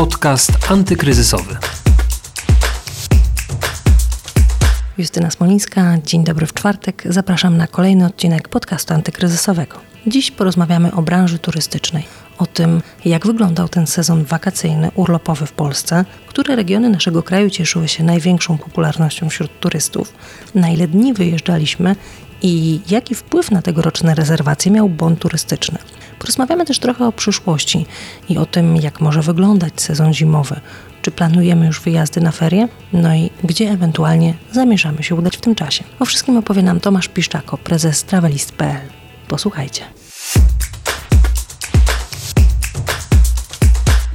Podcast antykryzysowy. Justyna Smolińska, dzień dobry w czwartek. Zapraszam na kolejny odcinek podcastu antykryzysowego. Dziś porozmawiamy o branży turystycznej, o tym, jak wyglądał ten sezon wakacyjny, urlopowy w Polsce, które regiony naszego kraju cieszyły się największą popularnością wśród turystów, na ile dni wyjeżdżaliśmy i jaki wpływ na tegoroczne rezerwacje miał bon turystyczny. Porozmawiamy też trochę o przyszłości i o tym, jak może wyglądać sezon zimowy. Czy planujemy już wyjazdy na ferie? No i gdzie ewentualnie zamierzamy się udać w tym czasie? O wszystkim opowie nam Tomasz Piszczako, prezes travelist.pl. Posłuchajcie.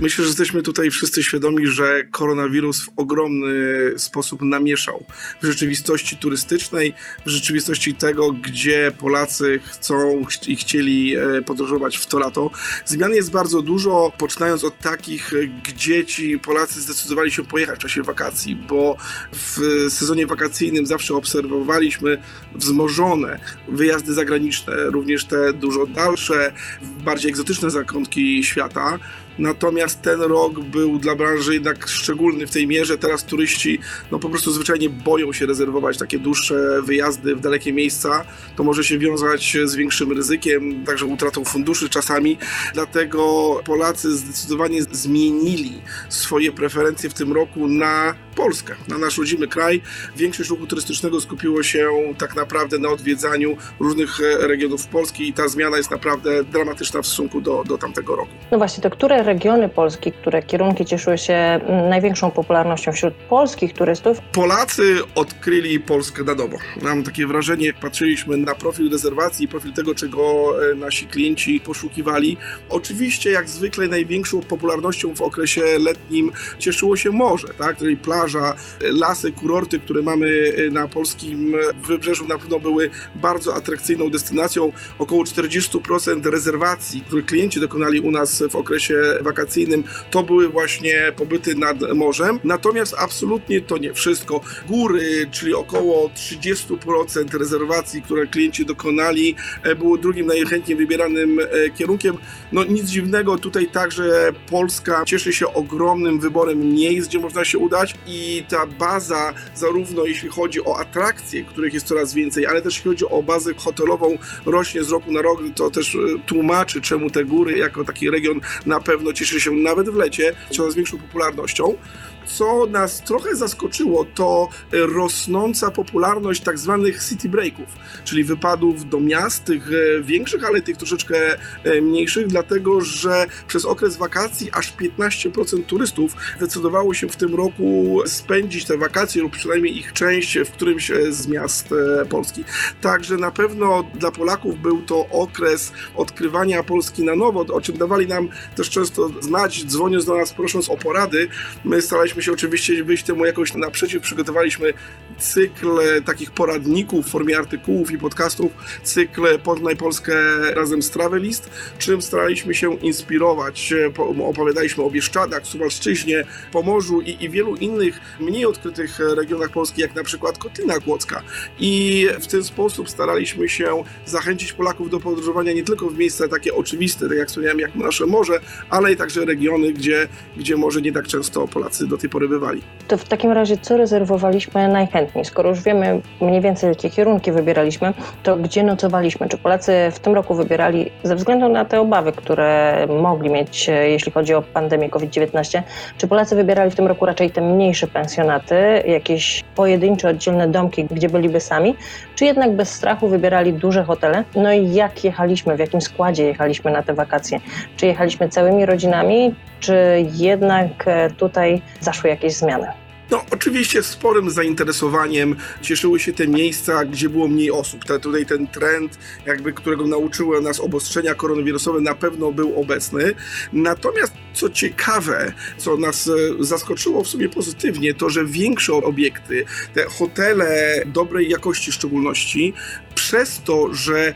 Myślę, że jesteśmy tutaj wszyscy świadomi, że koronawirus w ogromny sposób namieszał w rzeczywistości turystycznej, w rzeczywistości tego, gdzie Polacy chcą i chcieli e, podróżować w to lato. Zmian jest bardzo dużo, poczynając od takich, gdzie ci Polacy zdecydowali się pojechać w czasie wakacji, bo w sezonie wakacyjnym zawsze obserwowaliśmy wzmożone wyjazdy zagraniczne, również te dużo dalsze, bardziej egzotyczne zakątki świata. Natomiast ten rok był dla branży jednak szczególny w tej mierze. Teraz turyści no po prostu zwyczajnie boją się rezerwować takie dłuższe wyjazdy w dalekie miejsca. To może się wiązać z większym ryzykiem, także utratą funduszy czasami. Dlatego Polacy zdecydowanie zmienili swoje preferencje w tym roku na Polskę, na nasz rodzimy kraj. Większość ruchu turystycznego skupiło się tak naprawdę na odwiedzaniu różnych regionów Polski i ta zmiana jest naprawdę dramatyczna w stosunku do, do tamtego roku. No właśnie, to które regiony Polski, które kierunki cieszyły się mm, największą popularnością wśród polskich turystów? Polacy odkryli Polskę na nowo. Mam takie wrażenie, jak patrzyliśmy na profil rezerwacji, profil tego, czego e, nasi klienci poszukiwali. Oczywiście, jak zwykle, największą popularnością w okresie letnim cieszyło się morze, tak? czyli plaża, lasy, kurorty, które mamy e, na polskim wybrzeżu na pewno były bardzo atrakcyjną destynacją. Około 40% rezerwacji, które klienci dokonali u nas w okresie wakacyjnym to były właśnie pobyty nad morzem. Natomiast absolutnie to nie wszystko. Góry, czyli około 30% rezerwacji, które klienci dokonali, e, było drugim najchętniej wybieranym e, kierunkiem. No nic dziwnego, tutaj także Polska cieszy się ogromnym wyborem miejsc, gdzie można się udać i ta baza, zarówno jeśli chodzi o atrakcje, których jest coraz więcej, ale też jeśli chodzi o bazę hotelową, rośnie z roku na rok. To też e, tłumaczy, czemu te góry jako taki region na pewno pewno cieszy się nawet w lecie coraz większą popularnością. Co nas trochę zaskoczyło, to rosnąca popularność tak zwanych city breaków, czyli wypadów do miast, tych e, większych, ale tych troszeczkę e, mniejszych, dlatego że przez okres wakacji aż 15% turystów decydowało się w tym roku spędzić te wakacje lub przynajmniej ich część w którymś e, z miast Polski. Także na pewno dla Polaków był to okres odkrywania Polski na nowo, o czym dawali nam też często znać, dzwoniąc do nas, prosząc o porady. My staraliśmy staraliśmy się oczywiście wyjść temu jakoś naprzeciw. Przygotowaliśmy cykl takich poradników w formie artykułów i podcastów, cykl Poznaj Polskę razem z Travelist, czym staraliśmy się inspirować. Opowiadaliśmy o Bieszczadach, Suwalszczyźnie, Pomorzu i, i wielu innych mniej odkrytych regionach Polski, jak na przykład Kotlina Kłodzka. I w ten sposób staraliśmy się zachęcić Polaków do podróżowania nie tylko w miejsca takie oczywiste, tak jak wspomniałem, jak nasze morze, ale i także regiony, gdzie, gdzie może nie tak często Polacy do tej pory bywali. To w takim razie co rezerwowaliśmy najchętniej? Skoro już wiemy mniej więcej jakie kierunki wybieraliśmy, to gdzie nocowaliśmy? Czy Polacy w tym roku wybierali ze względu na te obawy, które mogli mieć, e, jeśli chodzi o pandemię COVID-19, czy Polacy wybierali w tym roku raczej te mniejsze pensjonaty, jakieś pojedyncze, oddzielne domki, gdzie byliby sami, czy jednak bez strachu wybierali duże hotele? No i jak jechaliśmy, w jakim składzie jechaliśmy na te wakacje? Czy jechaliśmy całymi rodzinami, czy jednak e, tutaj zaszły jakieś zmiany? No, oczywiście sporym zainteresowaniem cieszyły się te miejsca, gdzie było mniej osób. Te, tutaj ten trend, jakby którego nauczyły nas obostrzenia koronawirusowe, na pewno był obecny. Natomiast co ciekawe, co nas e, zaskoczyło w sumie pozytywnie, to że większe obiekty, te hotele dobrej jakości w szczególności, przez to, że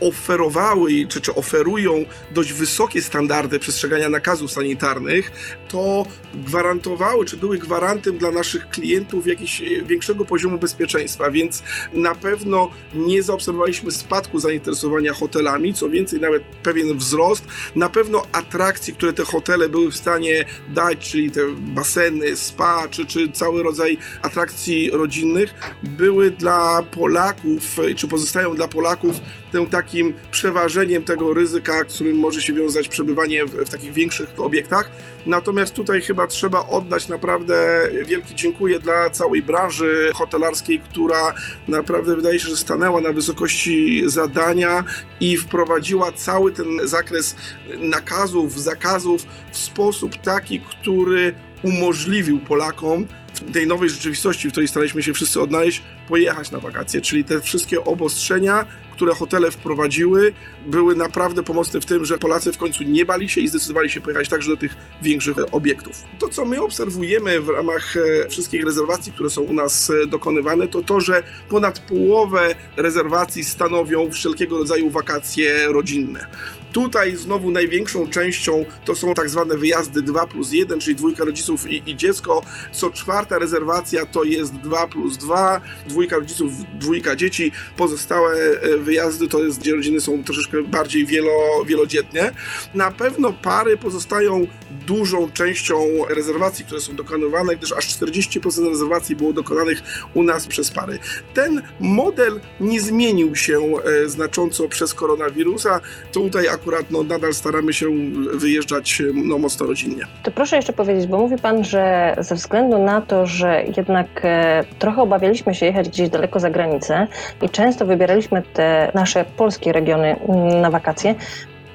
oferowały czy, czy oferują dość wysokie standardy przestrzegania nakazów sanitarnych, to gwarantowały, czy były gwarantem dla naszych klientów jakiegoś większego poziomu bezpieczeństwa, więc na pewno nie zaobserwowaliśmy spadku zainteresowania hotelami, co więcej, nawet pewien wzrost. Na pewno atrakcje, które te hotele były w stanie dać, czyli te baseny, spa, czy, czy cały rodzaj atrakcji rodzinnych, były dla Polaków, czy pozostają dla Polaków tym takim przeważeniem tego ryzyka, którym może się wiązać przebywanie w, w takich większych obiektach. Natomiast tutaj chyba trzeba oddać naprawdę wielkie dziękuję dla całej branży hotelarskiej, która naprawdę wydaje się, że stanęła na wysokości zadania i wprowadziła cały ten zakres nakazów, zakazów w sposób taki, który umożliwił Polakom w tej nowej rzeczywistości, w której staraliśmy się wszyscy odnaleźć, pojechać na wakacje. Czyli te wszystkie obostrzenia, które hotele wprowadziły, były naprawdę pomocne w tym, że Polacy w końcu nie bali się i zdecydowali się pojechać także do tych większych obiektów. To, co my obserwujemy w ramach e, wszystkich rezerwacji, które są u nas e, dokonywane, to to, że ponad połowę rezerwacji stanowią wszelkiego rodzaju wakacje rodzinne. Tutaj znowu największą częścią to są tak zwane wyjazdy 2 plus 1, czyli dwójka rodziców i, i, dziecko. Co czwarta rezerwacja to jest 2 plus 2, dwójka rodziców, dwójka dzieci. Pozostałe e, wyjazdy to jest, gdzie rodziny są troszeczkę bardziej wielo, wielodzietnie. Na pewno pary pozostają dużą częścią rezerwacji, które są dokonywane, gdyż aż 40% rezerwacji było dokonanych u nas przez pary. Ten model nie zmienił się e, znacząco przez koronawirusa. Tutaj akurat no, nadal staramy się wyjeżdżać no, mocno rodzinnie. To proszę jeszcze powiedzieć, bo mówi Pan, że ze względu na to, że jednak e, trochę obawialiśmy się jechać gdzieś daleko za granicę i często wybieraliśmy te nasze polskie regiony mm, na wakacje,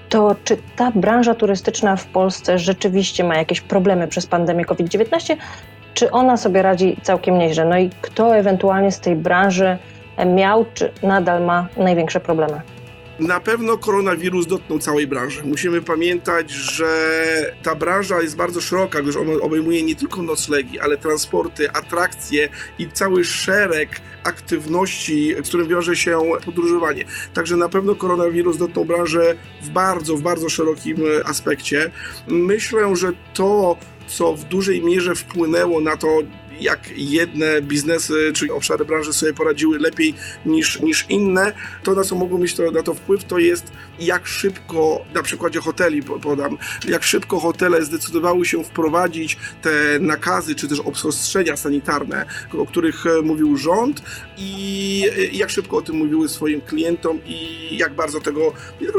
to czy ta branża turystyczna w Polsce rzeczywiście ma jakieś problemy przez pandemię COVID-19, czy ona sobie radzi całkiem nieźle? No i kto ewentualnie z tej branży miał, czy nadal ma największe problemy? Na pewno koronawirus dotknął całej branży. Musimy pamiętać, że ta branża jest bardzo szeroka, gdyż ona obejmuje nie tylko noclegi, ale transporty, atrakcje i cały szereg aktywności, z którym wiąże się podróżowanie. Także na pewno koronawirus dotknął branżę w bardzo, w bardzo szerokim aspekcie. Myślę, że to, co w dużej mierze wpłynęło na to, jak jedne biznesy czy obszary branży sobie poradziły lepiej niż, niż inne, to na co mogło mieć to, na to wpływ, to jest jak szybko, na przykładzie hoteli podam, jak szybko hotele zdecydowały się wprowadzić te nakazy czy też obostrzenia sanitarne, o których e, mówił rząd i jak szybko o tym mówiły swoim klientom i jak bardzo tego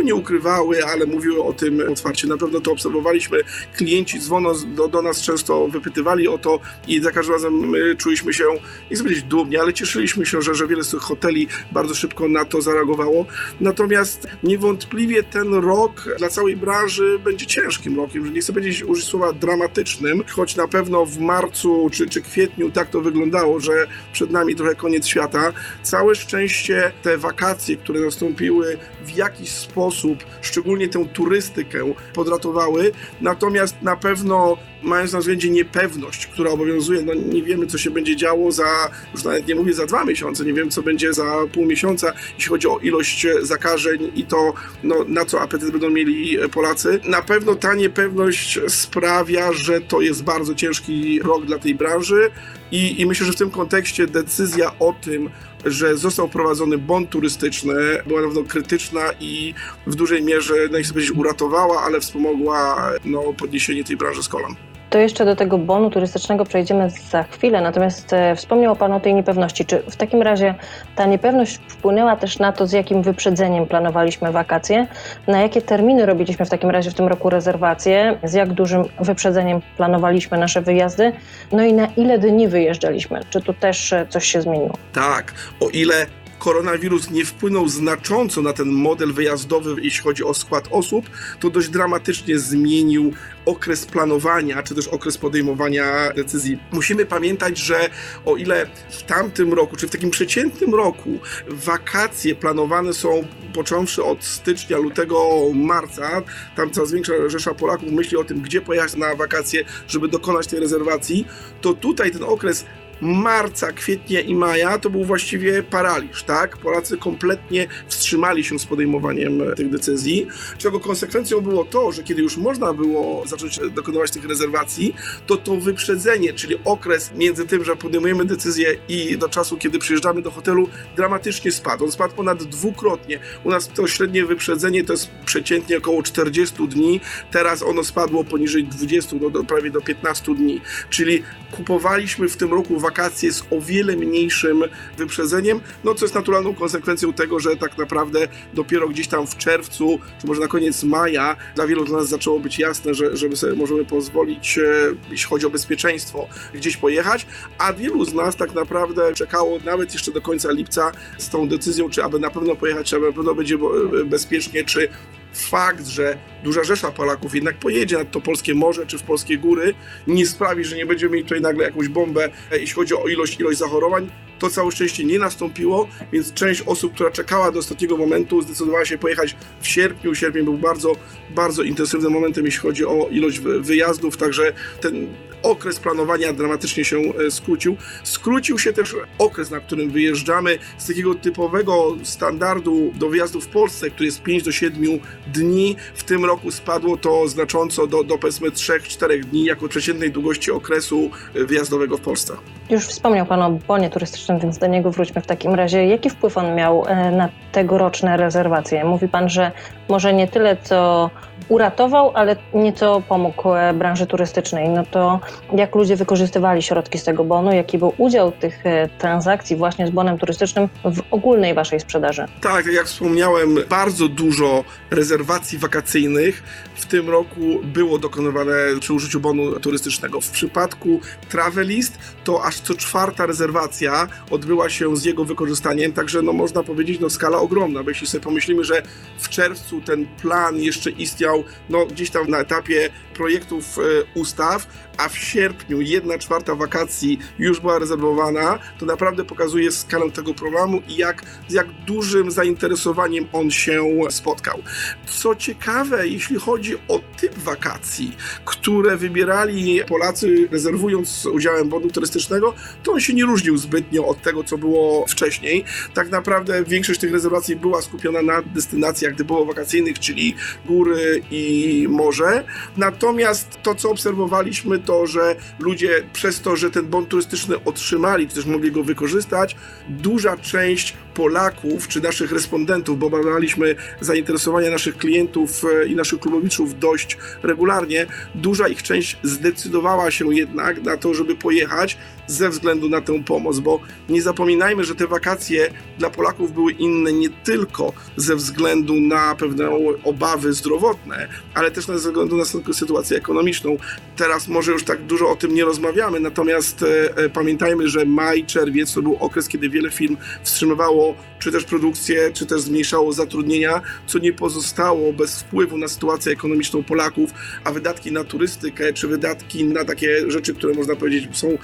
nie ukrywały, ale mówiły o tym otwarcie. Na pewno to obserwowaliśmy. Klienci dzwono do, do nas często wypytywali o to i za każdym razem my czuliśmy się, nie chcę powiedzieć dumni, ale cieszyliśmy się, że, że wiele z tych hoteli bardzo szybko na to zareagowało. Natomiast niewątpliwie ten rok dla całej branży będzie ciężkim rokiem, że nie chcę powiedzieć użyć słowa dramatycznym, choć na pewno w marcu czy, czy kwietniu tak to wyglądało, że przed nami trochę koniec świata. Całe szczęście te wakacje, które nastąpiły w jakiś sposób, szczególnie tę turystykę podratowały, natomiast na pewno mając na względzie niepewność, która obowiązuje, no nie wiemy, co się będzie działo za, już nawet nie mówię za dwa miesiące, nie wiem, co będzie za pół miesiąca, jeśli chodzi o ilość zakażeń i to, no, na co apetyt będą mieli Polacy. Na pewno ta niepewność sprawia, że to jest bardzo ciężki rok dla tej branży i, i myślę, że w tym kontekście decyzja o tym, że został wprowadzony bon turystyczny, była na pewno krytyczna i w dużej mierze, no nie chcę powiedzieć uratowała, ale wspomogła no, podniesienie tej branży z kolan. To jeszcze do tego bonu turystycznego przejdziemy za chwilę, natomiast e, wspomniał Pan o tej niepewności. Czy w takim razie ta niepewność wpłynęła też na to, z jakim wyprzedzeniem planowaliśmy wakacje? Na jakie terminy robiliśmy w takim razie w tym roku rezerwacje? Z jak dużym wyprzedzeniem planowaliśmy nasze wyjazdy? No i na ile dni wyjeżdżaliśmy? Czy tu też e, coś się zmieniło? Tak, o ile koronawirus nie wpłynął znacząco na ten model wyjazdowy, jeśli chodzi o skład osób, to dość dramatycznie zmienił okres planowania, czy też okres podejmowania decyzji. Musimy pamiętać, że o ile w tamtym roku, czy w takim przeciętnym roku wakacje planowane są począwszy od stycznia, lutego, marca, tam coraz większa rzesza Polaków myśli o tym, gdzie pojechać na wakacje, żeby dokonać tej rezerwacji, to tutaj ten okres marca, kwietnia i maja to był właściwie paraliż, tak? Polacy kompletnie wstrzymali się z podejmowaniem tych decyzji, czego konsekwencją było to, że kiedy już można było zacząć dokonywać tych rezerwacji, to to wyprzedzenie, czyli okres między tym, że podejmujemy decyzję i do czasu, kiedy przyjeżdżamy do hotelu, dramatycznie spadł. On spadł ponad dwukrotnie. U nas to średnie wyprzedzenie to jest przeciętnie około 40 dni, teraz ono spadło poniżej 20, do, do, prawie do 15 dni. Czyli kupowaliśmy w tym roku wakacje z o wiele mniejszym wyprzedzeniem, no co jest naturalną konsekwencją tego, że tak naprawdę dopiero gdzieś tam w czerwcu, czy może na koniec maja, dla wielu z nas zaczęło być jasne, że, że my sobie możemy pozwolić, e, jeśli chodzi o bezpieczeństwo, gdzieś pojechać, a wielu z nas tak naprawdę czekało nawet jeszcze do końca lipca z tą decyzją, czy aby na pewno pojechać, czy aby na pewno będzie e, bezpiecznie, czy fakt, że duża rzesza Polaków jednak pojedzie nad to polskie morze czy w polskie góry, nie sprawi, że nie będziemy mieli tutaj nagle jakąś bombę, e, jeśli chodzi o ilość, ilość zachorowań. To całe szczęście nie nastąpiło, więc część osób, która czekała do ostatniego momentu, zdecydowała się pojechać w sierpniu. Sierpień był bardzo, bardzo intensywnym momentem, jeśli chodzi o ilość wyjazdów, także ten okres planowania dramatycznie się e, skrócił. Skrócił się też okres, na którym wyjeżdżamy z takiego typowego standardu do wyjazdu w Polsce, który jest 5 do 7 dni. W tym roku spadło to znacząco do, do powiedzmy 3-4 dni jako przeciętnej długości okresu e, wyjazdowego w Polsce. Już wspomniał Pan o bonie turystycznym, więc do niego wróćmy w takim razie. Jaki wpływ on miał e, na tegoroczne rezerwacje? Mówi Pan, że może nie tyle co uratował, ale nieco pomógł e, branży turystycznej. No to jak ludzie wykorzystywali środki z tego bonu, jaki był udział tych e, transakcji właśnie z bonem turystycznym w ogólnej waszej sprzedaży? Tak, jak wspomniałem, bardzo dużo rezerwacji wakacyjnych w tym roku było dokonywane przy użyciu bonu turystycznego. W przypadku Travelist to aż co czwarta rezerwacja odbyła się z jego wykorzystaniem, także no można powiedzieć, no skala ogromna, bo jeśli sobie pomyślimy, że w czerwcu ten plan jeszcze istniał no gdzieś tam na etapie projektów e, ustaw, a w sierpniu jedna czwarta wakacji już była rezerwowana, to naprawdę pokazuje skalę tego programu i jak, z jak dużym zainteresowaniem on się spotkał. Co ciekawe, jeśli chodzi o typ wakacji, które wybierali Polacy rezerwując z udziałem bonu turystycznego, to on się nie różnił zbytnio od tego, co było wcześniej. Tak naprawdę większość tych rezerwacji była skupiona na destynacjach typowo wakacyjnych, czyli góry i morze. Natomiast to, co obserwowaliśmy, to, że ludzie przez to, że ten bon turystyczny otrzymali, czy też mogli go wykorzystać, duża część Polaków czy naszych respondentów, bo badaliśmy zainteresowania naszych klientów e, i naszych klubowiczów dość regularnie, duża ich część zdecydowała się jednak na to, żeby pojechać ze względu na tę pomoc, bo nie zapominajmy, że te wakacje dla Polaków były inne nie tylko ze względu na pewne obawy zdrowotne, ale też ze względu na sytuację ekonomiczną. Teraz może już tak dużo o tym nie rozmawiamy, natomiast e, e, pamiętajmy, że maj, czerwiec to był okres, kiedy wiele firm wstrzymywało czy też produkcję, czy też zmniejszało zatrudnienia, co nie pozostało bez wpływu na sytuację ekonomiczną Polaków, a wydatki na turystykę, czy wydatki na takie rzeczy, które można powiedzieć są,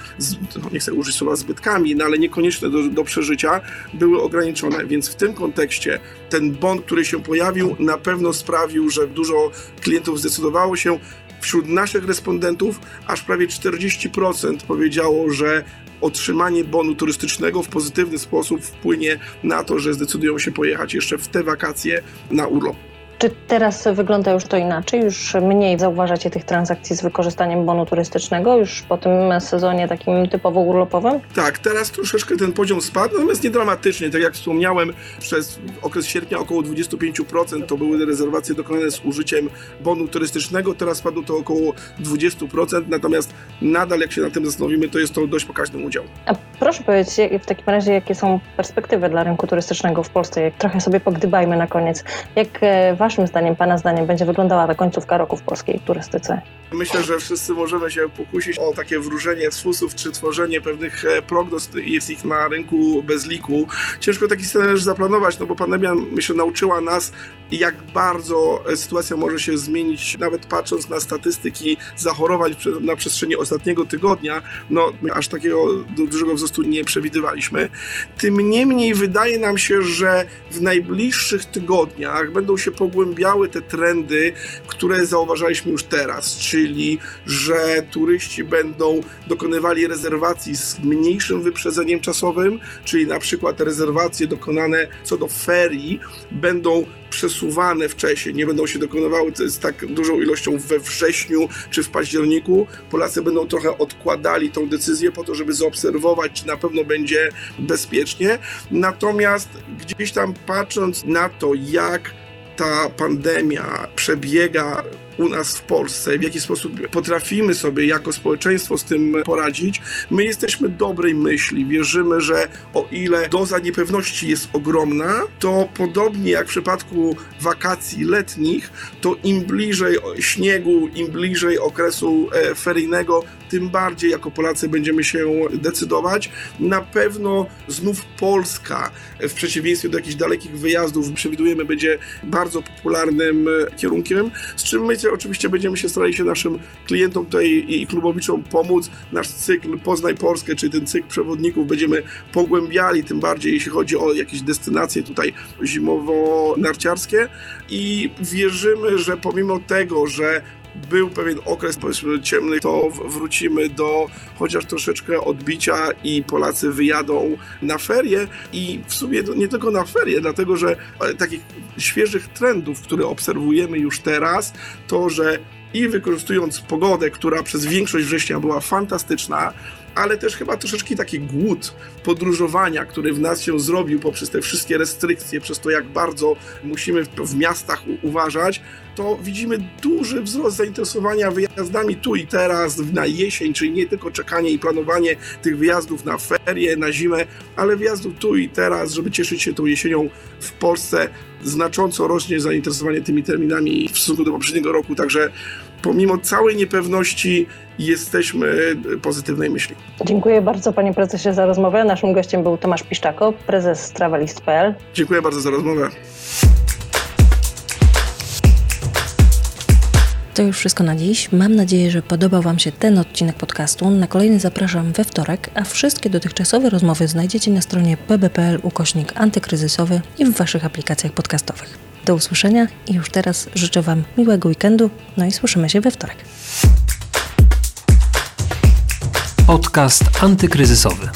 no nie chcę użyć słowa zbytkami, no ale niekonieczne do, do przeżycia, były ograniczone, więc w tym kontekście ten bon, który się pojawił, na pewno sprawił, że dużo klientów zdecydowało się wśród naszych respondentów aż prawie 40% powiedziało, że otrzymanie bonu turystycznego w pozytywny sposób wpłynie na to, że zdecydują się pojechać jeszcze w te wakacje na urlop. Czy teraz wygląda już to inaczej? Już mniej zauważacie tych transakcji z wykorzystaniem bonu turystycznego już po tym sezonie takim typowo urlopowym? Tak, teraz troszeczkę ten poziom spadł, natomiast nie dramatycznie. Tak jak wspomniałem, przez okres sierpnia około 25% to były rezerwacje dokonane z użyciem bonu turystycznego, teraz spadło to około 20%, natomiast nadal jak się na tym zastanowimy, to jest to dość pokaźny udział. A proszę powiedzieć w takim razie, jakie są perspektywy dla rynku turystycznego w Polsce? Jak trochę sobie pogdybajmy na koniec. Jak e, wasz Waszym zdaniem, Pana zdaniem, będzie wyglądała ta końcówka roku w polskiej turystyce? Myślę, że wszyscy możemy się pokusić o takie wróżenie z fusów, czy tworzenie pewnych e, prognoz, jest ich na rynku bez liku. Ciężko taki scenariusz zaplanować, no bo pandemia, myślę, nauczyła nas, jak bardzo e, sytuacja może się zmienić, nawet patrząc na statystyki zachorowań na przestrzeni ostatniego tygodnia, no aż takiego dużego wzrostu nie przewidywaliśmy. Tym niemniej wydaje nam się, że w najbliższych tygodniach będą się pogłębiały te trendy, które zauważaliśmy już teraz, czyli czyli że turyści będą dokonywali rezerwacji z mniejszym wyprzedzeniem czasowym, czyli na przykład rezerwacje dokonane co do ferii będą przesuwane wcześniej, nie będą się dokonywały z tak dużą ilością we wrześniu czy w październiku. Polacy będą trochę odkładali tą decyzję po to, żeby zaobserwować, czy na pewno będzie bezpiecznie. Natomiast gdzieś tam patrząc na to, jak ta pandemia przebiega u nas w Polsce, w jaki sposób potrafimy sobie jako społeczeństwo z tym poradzić, my jesteśmy dobrej myśli. Wierzymy, że o ile doza niepewności jest ogromna, to podobnie jak w przypadku wakacji letnich, to im bliżej śniegu, im bliżej okresu e, feryjnego, tym bardziej jako Polacy będziemy się decydować. Na pewno znów Polska, w przeciwieństwie do jakichś dalekich wyjazdów, przewidujemy, będzie bardzo popularnym e, kierunkiem, z czym my oczywiście będziemy się starali się naszym klientom tutaj i klubowiczom pomóc. Nasz cykl Poznaj Polskę, czy ten cykl przewodników będziemy pogłębiali, tym bardziej jeśli chodzi o jakieś destynacje tutaj zimowo-narciarskie i wierzymy, że pomimo tego, że był pewien okres powiedzmy ciemny, to wrócimy do chociaż troszeczkę odbicia i Polacy wyjadą na ferie i w sumie nie tylko na ferie, dlatego że e, takich świeżych trendów, które obserwujemy już teraz, to że i wykorzystując pogodę, która przez większość września była fantastyczna, ale też chyba troszeczkę taki głód podróżowania, który w nas się zrobił poprzez te wszystkie restrykcje, przez to jak bardzo musimy w, miastach uważać, to widzimy duży wzrost zainteresowania wyjazdami tu i teraz, na jesień, czyli nie tylko czekanie i planowanie tych wyjazdów na ferie, na zimę, ale wyjazdów tu i teraz, żeby cieszyć się tą jesienią w Polsce. Znacząco rośnie zainteresowanie tymi terminami w stosunku do poprzedniego roku, także pomimo całej niepewności jesteśmy pozytywnej myśli. Dziękuję bardzo panie prezesie za rozmowę. Naszym gościem był Tomasz Piszczako, prezes Travelist.pl. Dziękuję bardzo za rozmowę. To już wszystko na dziś. Mam nadzieję, że podobał Wam się ten odcinek podcastu. Na kolejny zapraszam we wtorek, a wszystkie dotychczasowe rozmowy znajdziecie na stronie pb.pl ukośnik antykryzysowy i w Waszych aplikacjach podcastowych. Do usłyszenia i już teraz życzę Wam miłego weekendu, no i słyszymy się we wtorek. Podcast antykryzysowy.